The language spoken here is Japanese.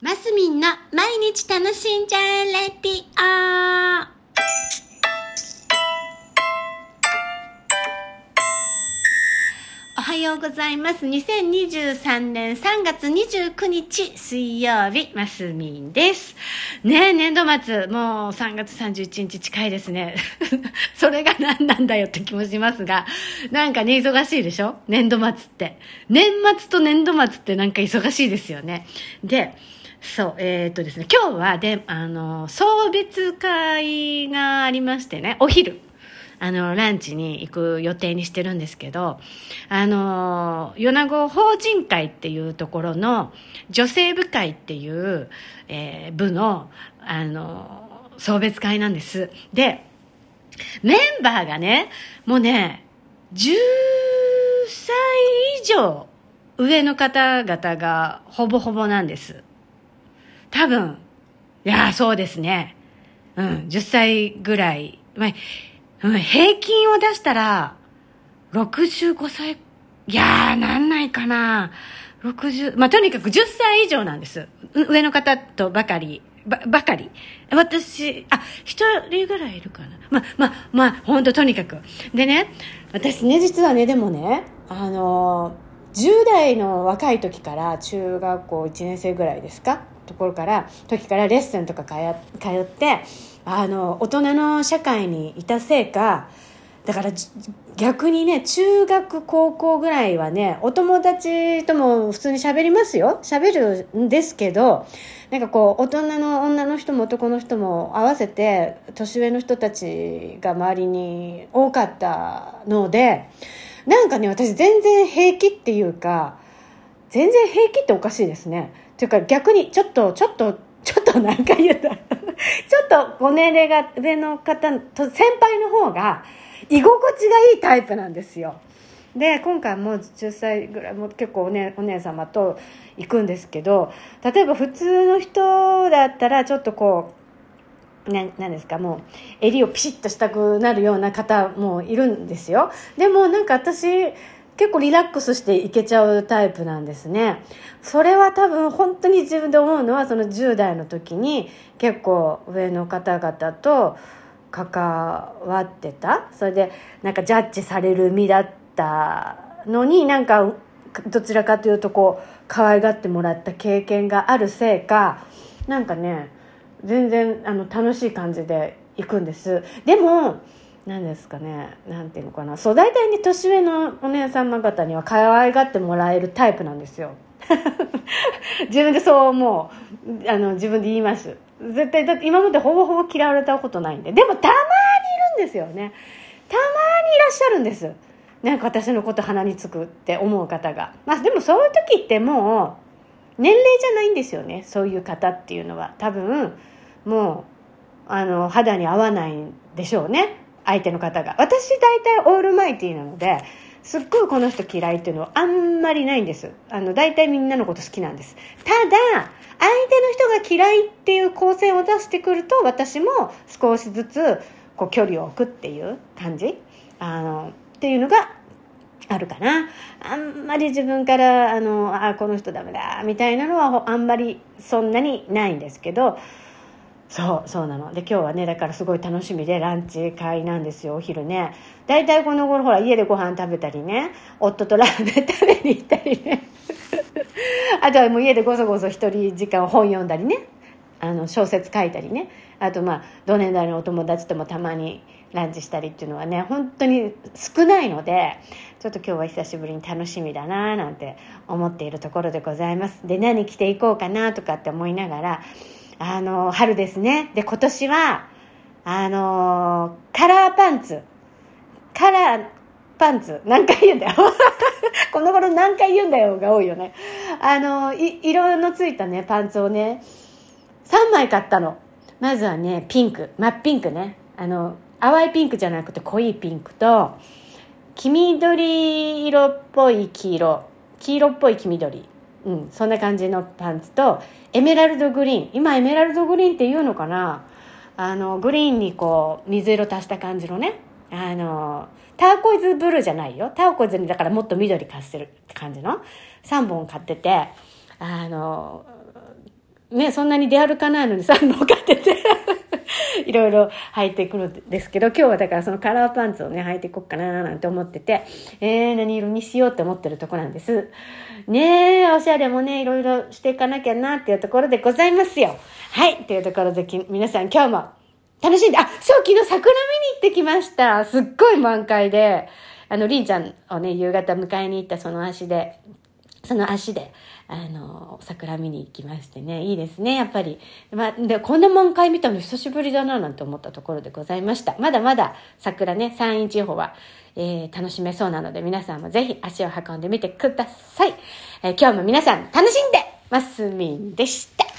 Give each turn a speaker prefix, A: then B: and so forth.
A: マスミンの毎日楽しんじゃえレディオおはようございます。2023年3月29日水曜日、マスミンです。ねえ、年度末、もう3月31日近いですね。それが何なんだよって気もしますが、なんかね、忙しいでしょ？年度末って。年末と年度末ってなんか忙しいですよね。で、そう、えーっとですね、今日はで、あの、送別会がありましてね、お昼。あの、ランチに行く予定にしてるんですけど、あの、米子法人会っていうところの女性部会っていう、えー部の、あの、送別会なんです。で、メンバーがね、もうね、10歳以上上の方々がほぼほぼなんです。多分、いや、そうですね。うん、10歳ぐらい。まあ、うん平均を出したら、65歳、いやー、なんないかな。60、まあ、とにかく10歳以上なんです。上の方とばかり、ば、ばかり。私、あ、一人ぐらいいるかな。まあ、まあ、まあ、ほんととにかく。でね、私ね、実はね、でもね、あのー、10代の若い時から中学校1年生ぐらいですかところから時からレッスンとか通ってあの大人の社会にいたせいかだから逆にね中学高校ぐらいはねお友達とも普通に喋りますよ。喋るんですけどなんかこう大人の女の人も男の人も合わせて年上の人たちが周りに多かったのでなんかね私全然平気っていうか全然平気っておかしいですね。というか逆にちょっとちょっとちょっと何回言った ちょっとご年齢が上の方と先輩の方が居心地がいいタイプなんですよ。で今回もう10歳ぐらいも結構お,、ね、お姉様と行くんですけど例えば普通の人だったらちょっとこうななんですかもう襟をピシッとしたくなるような方もいるんですよ。でもなんか私結構リラックスしていけちゃうタイプなんですね。それは多分本当に自分で思うのはその10代の時に結構上の方々と関わってた。それでなんかジャッジされる身だったのになんかどちらかというとこう可愛がってもらった経験があるせいかなんかね全然あの楽しい感じで行くんです。でも何ですかねなんていうのかな。そう大体ね年上のお姉様方には可愛がってもらえるタイプなんですよ。自分でそう思う。あの自分で言います。絶対だって今までほぼほぼ嫌われたことないんで。でもたまにいるんですよね。たまにいらっしゃるんです。なんか私のこと鼻につくって思う方が。まあでもそういう時ってもう年齢じゃないんですよね。そういう方っていうのは。多分もうあの肌に合わないんでしょうね。相手の方が。私大体オールマイティーなのですっごいこの人嫌いっていうのはあんまりないんです。あの大体みんなのこと好きなんです。ただ相手の人が嫌いっていう光線を出してくると私も少しずつこう距離を置くっていう感じ？あのっていうのがあるかな。あんまり自分からあのあこの人ダメだみたいなのはあんまりそんなにないんですけどそうそうなの。で今日はねだからすごい楽しみでランチ会なんですよお昼ね。大体この頃ほら家でご飯食べたりね。夫とラーメン食べに行ったりね。あとはもう家でごそごそ一人時間本読んだりね。あの小説書いたりね。あとまあ同年代のお友達ともたまにランチしたりっていうのはね本当に少ないのでちょっと今日は久しぶりに楽しみだななんて思っているところでございます。で何着ていこうかなとかって思いながらあの春ですね。で今年はあのカラーパンツ。カラーパンツ。何回言うんだよ。この頃何回言うんだよが多いよね。あのい色のついたねパンツをね。3枚買ったの。まずはねピンク。真っピンクね。あの淡いピンクじゃなくて濃いピンクと黄緑色っぽい黄色。黄色っぽい黄緑。うんそんな感じのパンツとエメラルドグリーン。今エメラルドグリーンっていうのかな？あのグリーンにこう水色足した感じのね。あのターコイズブルーじゃないよ。ターコイズにだからもっと緑足してるって感じの。3本買っててあのね、そんなに出歩かないのに3本買ってて。いろいろ履いてくるんですけど、今日はだからそのカラーパンツをね、履いていこうかななんて思ってて、えー、何色にしようって思ってるとこなんです。ねえ、おしゃれもね、いろいろしていかなきゃなっていうところでございますよ。はい、というところで皆さん今日も楽しんで、あ、そう、昨日桜見に行ってきました。すっごい満開で、あの、りんちゃんをね、夕方迎えに行ったその足で、その足で、あの、桜見に行きましてね、いいですね、やっぱり。まあ、で、こんな満開見たの久しぶりだな、なんて思ったところでございました。まだまだ桜ね、山陰地方は、えー、楽しめそうなので、皆さんもぜひ足を運んでみてください。えー、今日も皆さん楽しんでますみんでした。